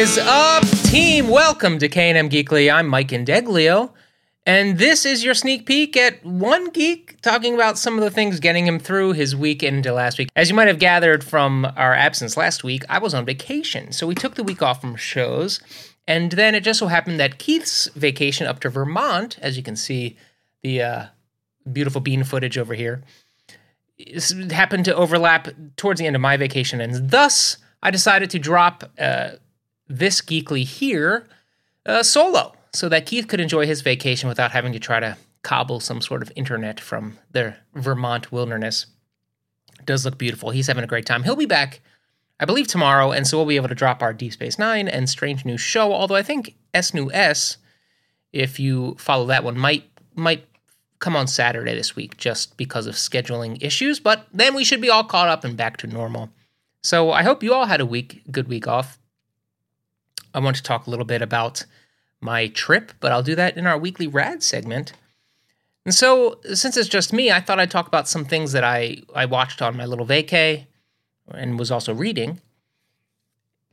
is up, team? Welcome to K&M Geekly. I'm Mike Indeglio, and this is your sneak peek at one geek talking about some of the things getting him through his week into last week. As you might have gathered from our absence last week, I was on vacation, so we took the week off from shows, and then it just so happened that Keith's vacation up to Vermont, as you can see the uh, beautiful bean footage over here, happened to overlap towards the end of my vacation, and thus I decided to drop uh, this Geekly here uh, solo so that Keith could enjoy his vacation without having to try to cobble some sort of internet from the Vermont wilderness. It does look beautiful. He's having a great time. He'll be back, I believe, tomorrow, and so we'll be able to drop our Deep Space Nine and Strange New Show. Although I think S New S, if you follow that one, might might come on Saturday this week just because of scheduling issues. But then we should be all caught up and back to normal. So I hope you all had a week, good week off. I want to talk a little bit about my trip, but I'll do that in our weekly rad segment. And so, since it's just me, I thought I'd talk about some things that I, I watched on my little vacay and was also reading,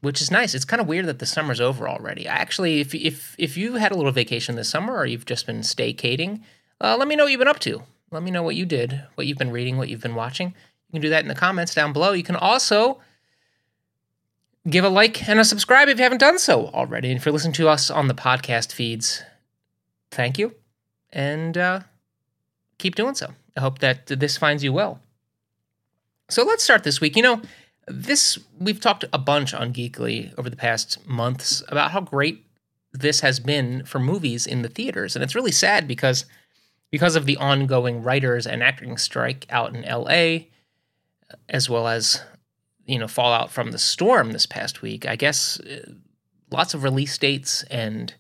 which is nice. It's kind of weird that the summer's over already. I actually, if, if, if you had a little vacation this summer or you've just been staycating, uh, let me know what you've been up to. Let me know what you did, what you've been reading, what you've been watching. You can do that in the comments down below. You can also give a like and a subscribe if you haven't done so already. And if you're listening to us on the podcast feeds, thank you. And uh, keep doing so. I hope that this finds you well. So let's start this week. You know, this we've talked a bunch on Geekly over the past months about how great this has been for movies in the theaters. And it's really sad because because of the ongoing writers and acting strike out in LA, as well as you know fallout from the storm this past week. I guess uh, lots of release dates and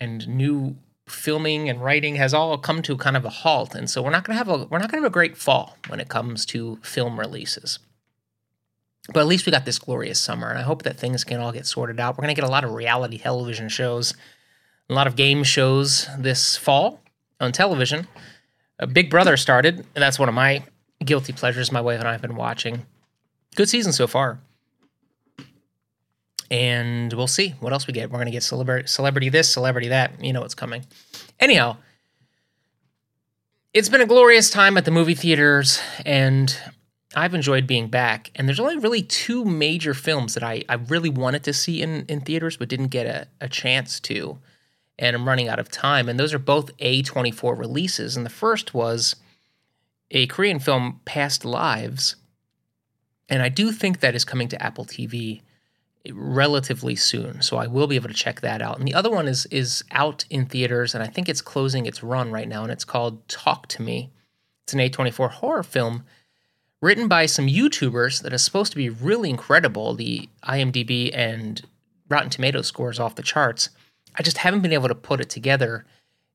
and new filming and writing has all come to kind of a halt, and so we're not gonna have a we're not gonna have a great fall when it comes to film releases. But at least we got this glorious summer, and I hope that things can all get sorted out. We're gonna get a lot of reality television shows, a lot of game shows this fall on television. A Big Brother started, and that's one of my guilty pleasures my wife and I have been watching. Good season so far. And we'll see what else we get. We're going to get celebrity, celebrity this, celebrity that. You know what's coming. Anyhow, it's been a glorious time at the movie theaters, and I've enjoyed being back. And there's only really two major films that I, I really wanted to see in, in theaters, but didn't get a, a chance to. And I'm running out of time. And those are both A24 releases. And the first was a Korean film, Past Lives. And I do think that is coming to Apple TV relatively soon. So I will be able to check that out. And the other one is is out in theaters and I think it's closing its run right now and it's called Talk to Me. It's an A24 horror film written by some YouTubers that is supposed to be really incredible. The IMDb and Rotten Tomatoes scores off the charts. I just haven't been able to put it together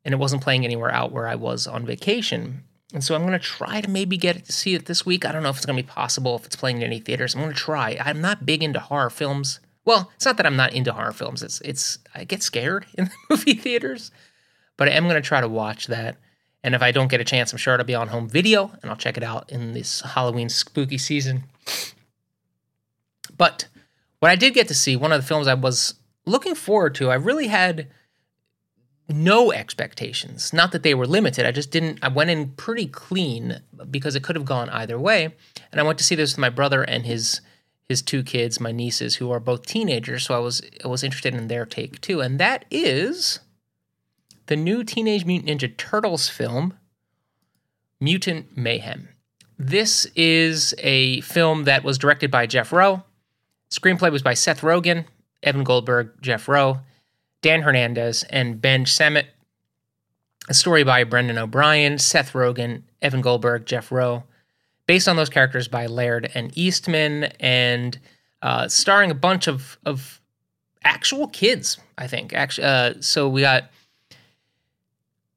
and it wasn't playing anywhere out where I was on vacation. And so I'm going to try to maybe get to see it this week. I don't know if it's going to be possible if it's playing in any theaters. I'm going to try. I'm not big into horror films. Well, it's not that I'm not into horror films. It's it's I get scared in the movie theaters, but I am going to try to watch that. And if I don't get a chance, I'm sure it'll be on home video and I'll check it out in this Halloween spooky season. But what I did get to see, one of the films I was looking forward to, I really had no expectations. Not that they were limited. I just didn't. I went in pretty clean because it could have gone either way. And I went to see this with my brother and his his two kids, my nieces, who are both teenagers. So I was I was interested in their take too. And that is the new Teenage Mutant Ninja Turtles film, Mutant Mayhem. This is a film that was directed by Jeff Rowe. Screenplay was by Seth Rogen, Evan Goldberg, Jeff Rowe. Dan Hernandez, and Ben Samit. A story by Brendan O'Brien, Seth Rogen, Evan Goldberg, Jeff Rowe, based on those characters by Laird and Eastman, and uh, starring a bunch of of actual kids. I think actually. Uh, so we got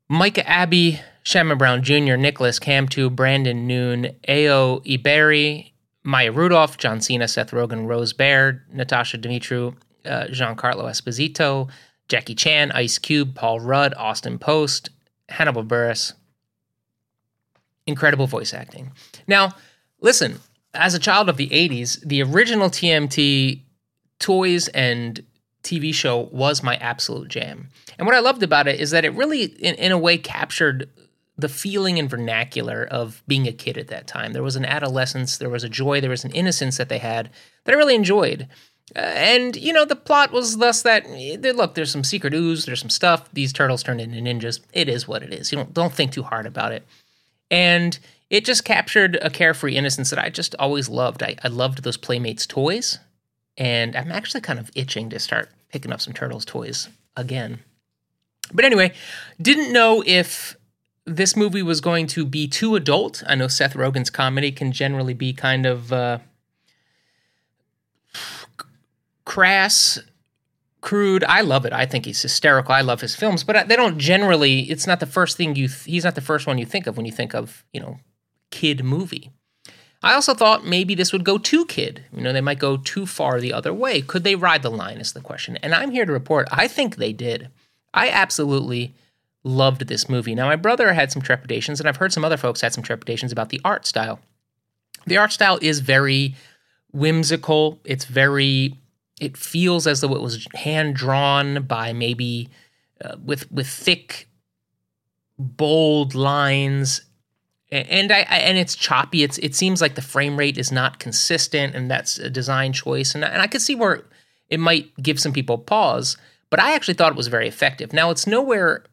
Micah Abbey, Shamon Brown Jr., Nicholas Cantu, Brandon Noon, Ayo Edebiri, Maya Rudolph, John Cena, Seth Rogen, Rose Baird, Natasha Demetriou, uh, Giancarlo Esposito, Jackie Chan, Ice Cube, Paul Rudd, Austin Post, Hannibal Buress. Incredible voice acting. Now, listen, as a child of the 80s, the original TMT toys and TV show was my absolute jam. And what I loved about it is that it really, in, in a way, captured the feeling and vernacular of being a kid at that time. There was an adolescence, there was a joy, there was an innocence that they had that I really enjoyed. Uh, and you know the plot was thus that eh, look there's some secret ooze there's some stuff. These turtles turned into ninjas. It is what it is. You don't don't think too hard about it. And it just captured a carefree innocence that i just always loved. I, I loved those playmates toys. And i'm actually kind of itching to start picking up some turtles toys again. But anyway didn't know if this movie was going to be too adult. I know seth rogen's comedy can generally be kind of uh, crass, crude. I love it. I think he's hysterical. I love his films, but they don't generally. It's not the first thing you. Th- he's not the first one you think of when you think of you know kid movie. I also thought maybe this would go too kid. You know, they might go too far the other way. Could they ride the line? Is the question. And I'm here to report. I think they did. I absolutely loved this movie. Now, my brother had some trepidations, and I've heard some other folks had some trepidations about the art style. The art style is very whimsical. It's very it feels as though it was hand drawn by maybe uh, with with thick, bold lines, and I, I, and it's choppy. It's it seems like the frame rate is not consistent, and that's a design choice. And and I could see where it might give some people pause, but I actually thought it was very effective. Now it's nowhere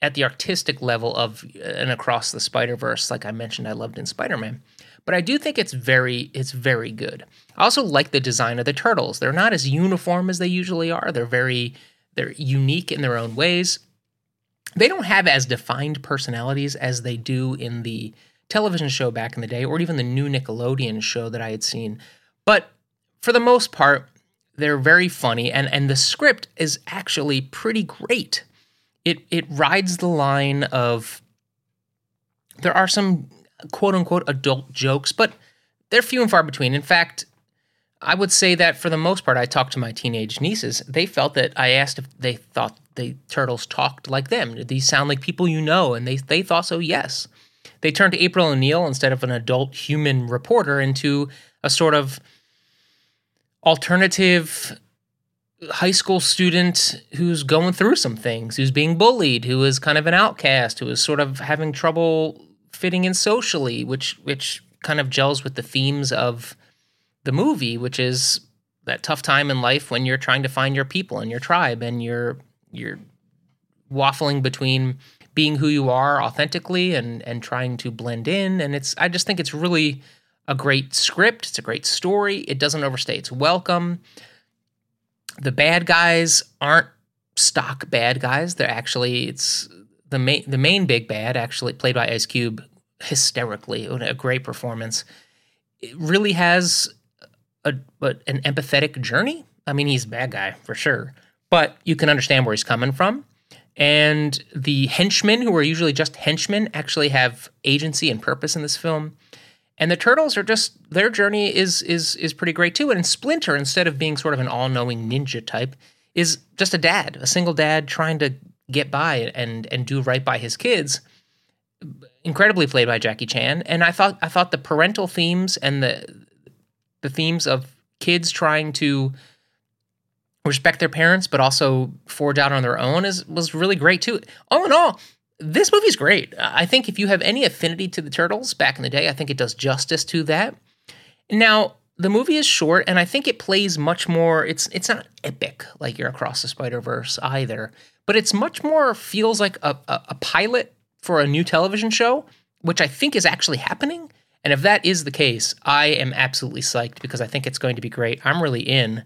at the artistic level of uh, an Across the Spider Verse, like I mentioned, I loved in Spider Man but I do think it's very it's very good. I also like the design of the turtles. They're not as uniform as they usually are. They're very they're unique in their own ways. They don't have as defined personalities as they do in the television show back in the day or even the new Nickelodeon show that I had seen. But for the most part, they're very funny and and the script is actually pretty great. It it rides the line of there are some quote unquote adult jokes, but they're few and far between. In fact, I would say that for the most part, I talked to my teenage nieces. They felt that I asked if they thought the turtles talked like them. Did these sound like people you know? And they, they thought so, yes. They turned to April O'Neil instead of an adult human reporter into a sort of alternative high school student who's going through some things, who's being bullied, who is kind of an outcast, who is sort of having trouble fitting in socially, which which kind of gels with the themes of the movie, which is that tough time in life when you're trying to find your people and your tribe and you're you're waffling between being who you are authentically and and trying to blend in and it's I just think it's really a great script, it's a great story. It doesn't overstay its welcome. The bad guys aren't stock bad guys. They're actually it's the main the main big bad, actually played by Ice Cube, hysterically, a great performance. It really has a, a an empathetic journey. I mean, he's a bad guy for sure, but you can understand where he's coming from. And the henchmen, who are usually just henchmen, actually have agency and purpose in this film. And the turtles are just their journey is is is pretty great too. And Splinter, instead of being sort of an all-knowing ninja type, is just a dad, a single dad trying to get by and and do right by his kids incredibly played by Jackie Chan and I thought I thought the parental themes and the the themes of kids trying to respect their parents but also forge out on their own is was really great too. All in all, this movie's great. I think if you have any affinity to the turtles back in the day, I think it does justice to that. Now, the movie is short and I think it plays much more it's it's not epic like you're across the Spider-Verse either, but it's much more feels like a, a, a pilot for a new television show, which I think is actually happening. And if that is the case, I am absolutely psyched because I think it's going to be great. I'm really in.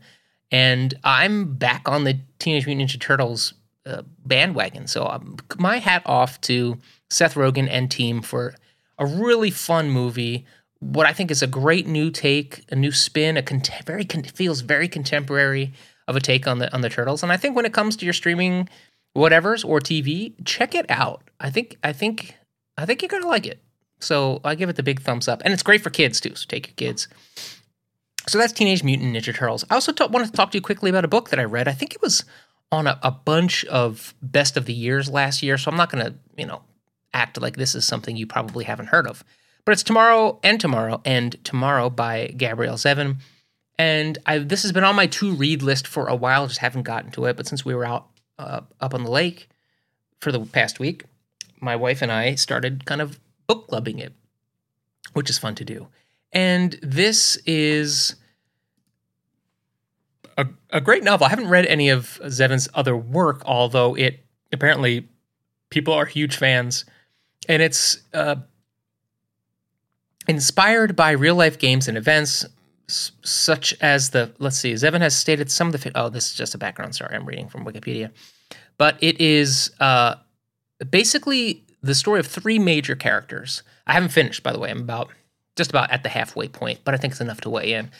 And I'm back on the Teenage Mutant Ninja Turtles uh, bandwagon. So um, my hat off to Seth Rogen and team for a really fun movie. What I think is a great new take, a new spin, a very con- feels very contemporary of a take on the on the turtles. And I think when it comes to your streaming whatever's or TV, check it out. I think I think I think you're gonna like it. So I give it the big thumbs up, and it's great for kids too. So take your kids. So that's Teenage Mutant Ninja Turtles. I also t- to talk to you quickly about a book that I read. I think it was on a, a bunch of best of the years last year. So I'm not gonna you know act like this is something you probably haven't heard of. But it's tomorrow and tomorrow and tomorrow by Gabrielle Zevin. And I, this has been on my to read list for a while, just haven't gotten to it. But since we were out uh, up on the lake for the past week, my wife and I started kind of book clubbing it, which is fun to do. And this is a, a great novel. I haven't read any of Zevin's other work, although it apparently people are huge fans. And it's uh, inspired by real life games and events, s- such as the, let's see, Zevin has stated some of the, fi- oh, this is just a background. Sorry, I'm reading from Wikipedia. But it is uh, basically the story of three major characters. I haven't finished, by the way. I'm about just about at the halfway point, but I think it's enough to weigh in.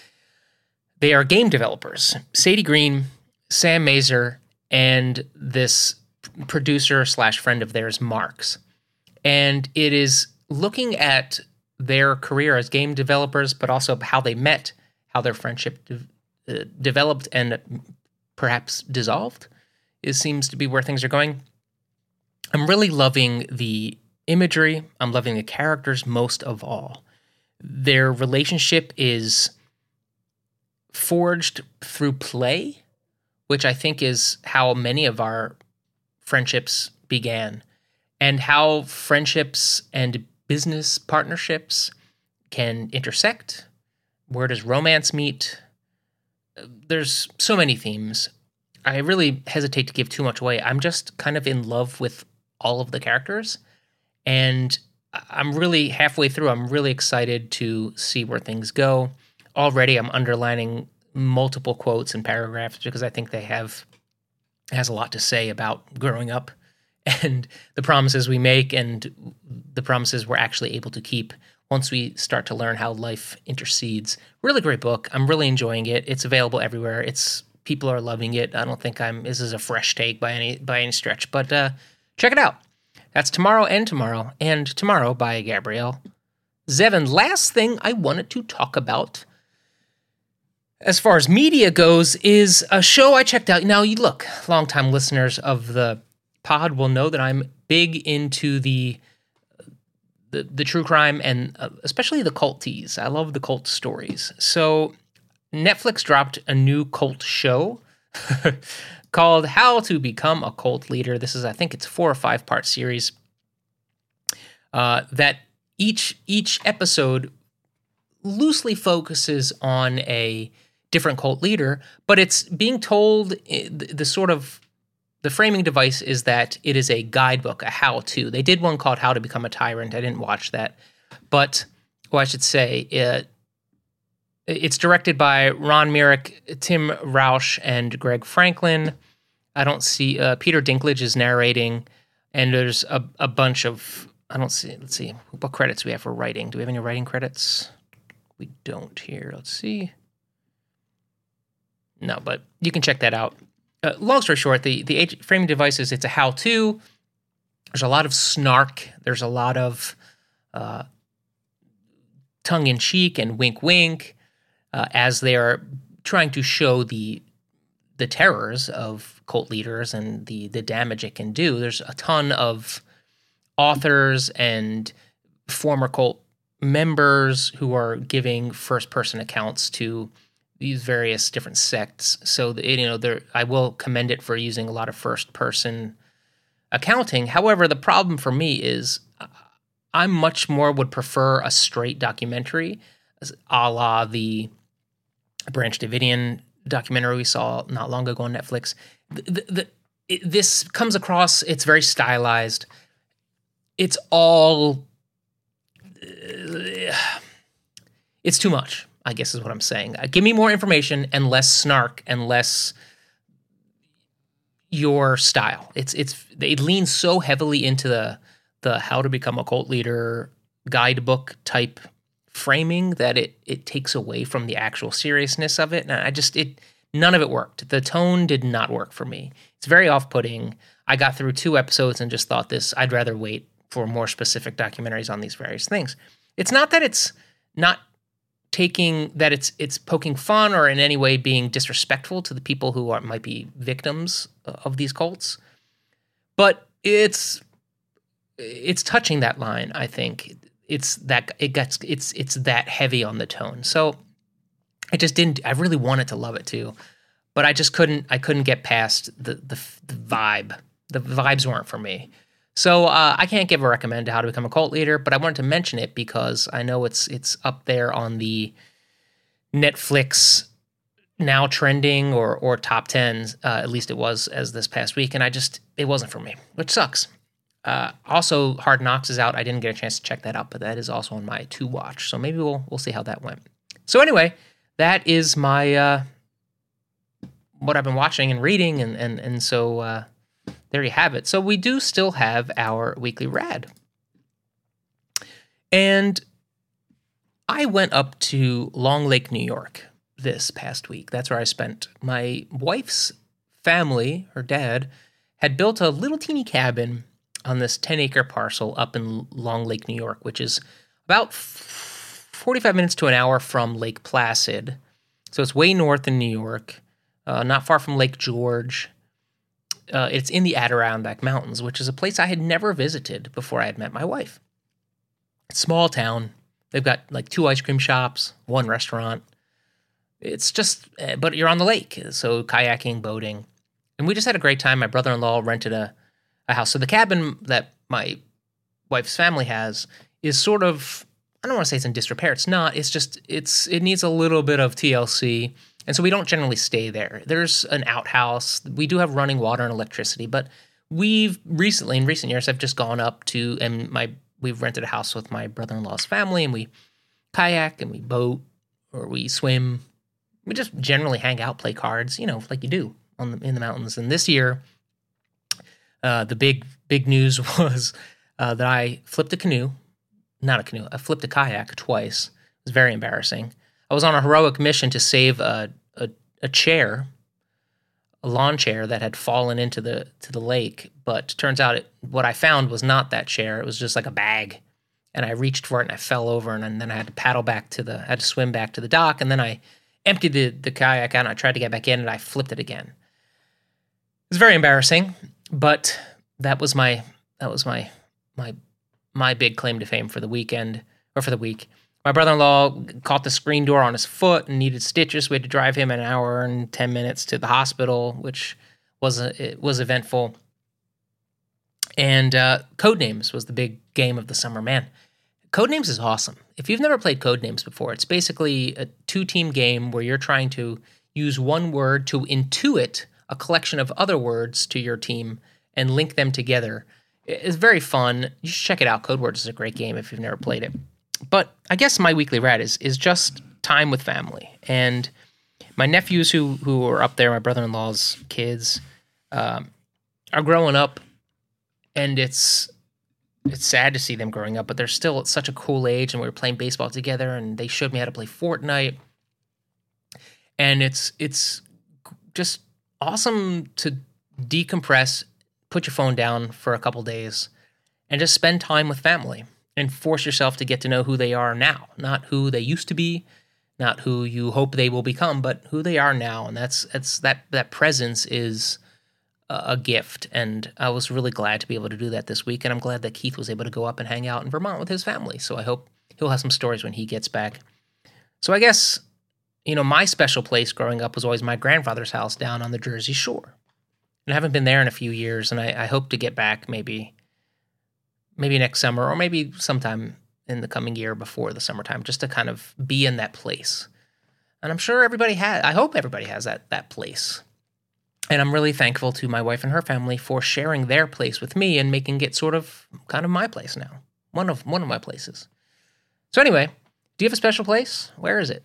They are game developers Sadie Green, Sam Masur, and this producer slash friend of theirs, Marx. And it is looking at their career as game developers, but also how they met, how their friendship de- uh, developed and perhaps dissolved. It seems to be where things are going. I'm really loving the imagery. I'm loving the characters most of all. Their relationship is forged through play, which I think is how many of our friendships began, and how friendships and business partnerships can intersect. Where does romance meet? There's so many themes. I really hesitate to give too much away. I'm just kind of in love with all of the characters. And I'm really halfway through. I'm really excited to see where things go. Already, I'm underlining multiple quotes and paragraphs because I think they have has a lot to say about growing up and the promises we make and the promises we're actually able to keep once we start to learn how life intercedes. Really great book. I'm really enjoying it. It's available everywhere. It's people are loving it. I don't think I'm this is a fresh take by any by any stretch, but uh, check it out. That's tomorrow and tomorrow and tomorrow by Gabrielle Zevin. Last thing I wanted to talk about as far as media goes is a show I checked out. Now, you look, longtime listeners of the pod will know that I'm big into the the, the true crime and uh, especially the cult teas. I love the cult stories. So Netflix dropped a new cult show called How to Become a Cult Leader. This is, I think, it's four or five part series. Uh, that each each episode loosely focuses on a different cult leader, but it's being told eh, the, the sort of the framing device is that it is a guidebook, a how to. They did one called How to Become a Tyrant. I didn't watch that, but well, I should say it, it's directed by Ron Myrick, Tim Roush, and Greg Franklin. I don't see uh, Peter Dinklage is narrating, and there's a, a bunch of I don't see. Let's see what credits we have for writing. Do we have any writing credits? We don't here. Let's see. No, but you can check that out. Uh, long story short, the the framing devices it's a how to. There's a lot of snark. There's a lot of uh, tongue in cheek and wink wink uh, as they are trying to show the the terrors of cult leaders and the the damage it can do. There's a ton of authors and former cult members who are giving first person accounts to these various different sects. So you know, there I will commend it for using a lot of first person accounting. However, the problem for me is I much more would prefer a straight documentary, a la the Branch Davidian documentary we saw not long ago on Netflix. The, the, the, it, this comes across; it's very stylized. It's all. Uh, it's too much. I guess is what I'm saying. Uh, give me more information and less snark and less your style. It's it's it leans so heavily into the the how to become a cult leader guidebook type framing that it it takes away from the actual seriousness of it. And I just it none of it worked. The tone did not work for me. It's very off-putting. I got through two episodes and just thought this I'd rather wait for more specific documentaries on these various things. It's not that it's not taking that it's it's poking fun or in any way being disrespectful to the people who are might be victims uh, of these cults but it's it's touching that line i think it's that it gets it's it's that heavy on the tone so I just didn't. I really wanted to love it too, but I just couldn't. I couldn't get past the the, the vibe. The vibes weren't for me. So uh, I can't give a recommend to how to become a cult leader, but I wanted to mention it because I know it's it's up there on the Netflix now trending or or top tens. Uh, at least it was as this past week, and I just it wasn't for me, which sucks. Uh, also, Hard Knocks is out. I didn't get a chance to check that out, but that is also on my to watch. So maybe we'll we'll see how that went. So anyway, that is my uh, what I've been watching and reading, and and and so uh, there you have it. So we do still have our weekly rad, and I went up to Long Lake, New York this past week. That's where I spent my wife's family. Her dad had built a little teeny cabin on this 10 acre parcel up in Long Lake, New York, which is about 45 minutes to an hour from Lake Placid. So it's way north in New York, uh, not far from Lake George. Uh, it's in the Adirondack Mountains, which is a place I had never visited before I had met my wife. Small town. They've got like two ice cream shops, one restaurant. It's just, eh, but you're on the lake, so kayaking, boating, and we just had a great time. My brother-in-law rented a, a house. So the cabin that my wife's family has is sort of I don't want to say it's in disrepair. It's not. It's just it's it needs a little bit of TLC, and so we don't generally stay there. There's an outhouse. We do have running water and electricity, but we've recently in recent years I've just gone up to and my we've rented a house with my brother-in-law's family, and we kayak and we boat or we swim. We just generally hang out, play cards, you know, like you do on the in the mountains. And this year, uh, the big big news was uh, that I flipped a canoe not a canoe. I flipped a kayak twice. It was very embarrassing. I was on a heroic mission to save a, a, a chair, a lawn chair that had fallen into the to the lake. But turns out it, what I found was not that chair. It was just like a bag. And I reached for it and I fell over and and then I had to paddle back to the I had to swim back to the dock and then I emptied the, the kayak out and I tried to get back in and I flipped it again. It was very embarrassing, but that was my that was my my my big claim to fame for the weekend or for the week. My brother in law caught the screen door on his foot and needed stitches. We had to drive him an hour and 10 minutes to the hospital, which was, a, it was eventful. And uh, Codenames was the big game of the summer. Man, Codenames is awesome. If you've never played Codenames before, it's basically a two team game where you're trying to use one word to intuit a collection of other words to your team and link them together it's very fun. You should check it out. Code Words is a great game if you've never played it. But I guess my weekly rad is is just time with family and my nephews who who are up there, my brother in law's kids, um, are growing up, and it's it's sad to see them growing up, but they're still at such a cool age. And we were playing baseball together, and they showed me how to play Fortnite, and it's it's just awesome to decompress put your phone down for a couple days and just spend time with family and force yourself to get to know who they are now, not who they used to be, not who you hope they will become, but who they are now. And that's that's that that presence is a gift. And I was really glad to be able to do that this week. And I'm glad that Keith was able to go up and hang out in Vermont with his family. So I hope he'll have some stories when he gets back. So I guess, you know, my special place growing up was always my grandfather's house down on the Jersey Shore. And I haven't been there in a few years, and I, I hope to get back maybe maybe next summer or maybe sometime in the coming year before the summertime, just to kind of be in that place. And I'm sure everybody has. I hope everybody has that that place. And I'm really thankful to my wife and her family for sharing their place with me and making it sort of kind of my place now. One of one of my places. So anyway, do you have a special place? Where is it?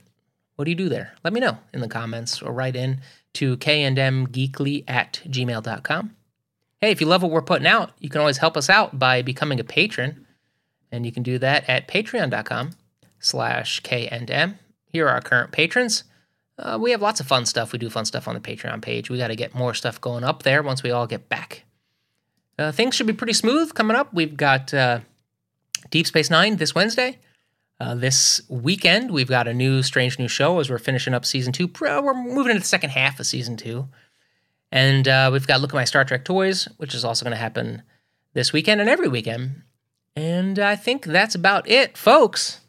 What do you do there? Let me know in the comments or write in to kandmgeekly at gmail.com. Hey, if you love what we're putting out, you can always help us out by becoming a patron. And you can do that at patreon.com slash kandm. Here are our current patrons. Uh, we have lots of fun stuff. We do fun stuff on the Patreon page. We got to get more stuff going up there once we all get back. Uh, things should be pretty smooth coming up. We've got uh, Deep Space Nine this Wednesday. Uh, this weekend, we've got a new Strange New Show as we're finishing up season two. We're moving into the second half of season two. And uh, we've got Look at My Star Trek Toys, which is also going to happen this weekend and every weekend. And I think that's about it, folks.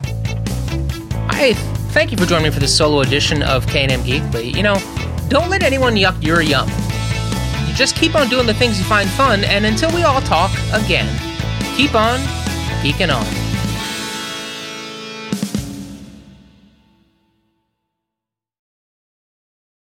I Thank you for joining me for this solo edition of K&M Geekly. You know, don't let anyone yuck your yum. You just keep on doing the things you find fun, and until we all talk again, keep on geeking on.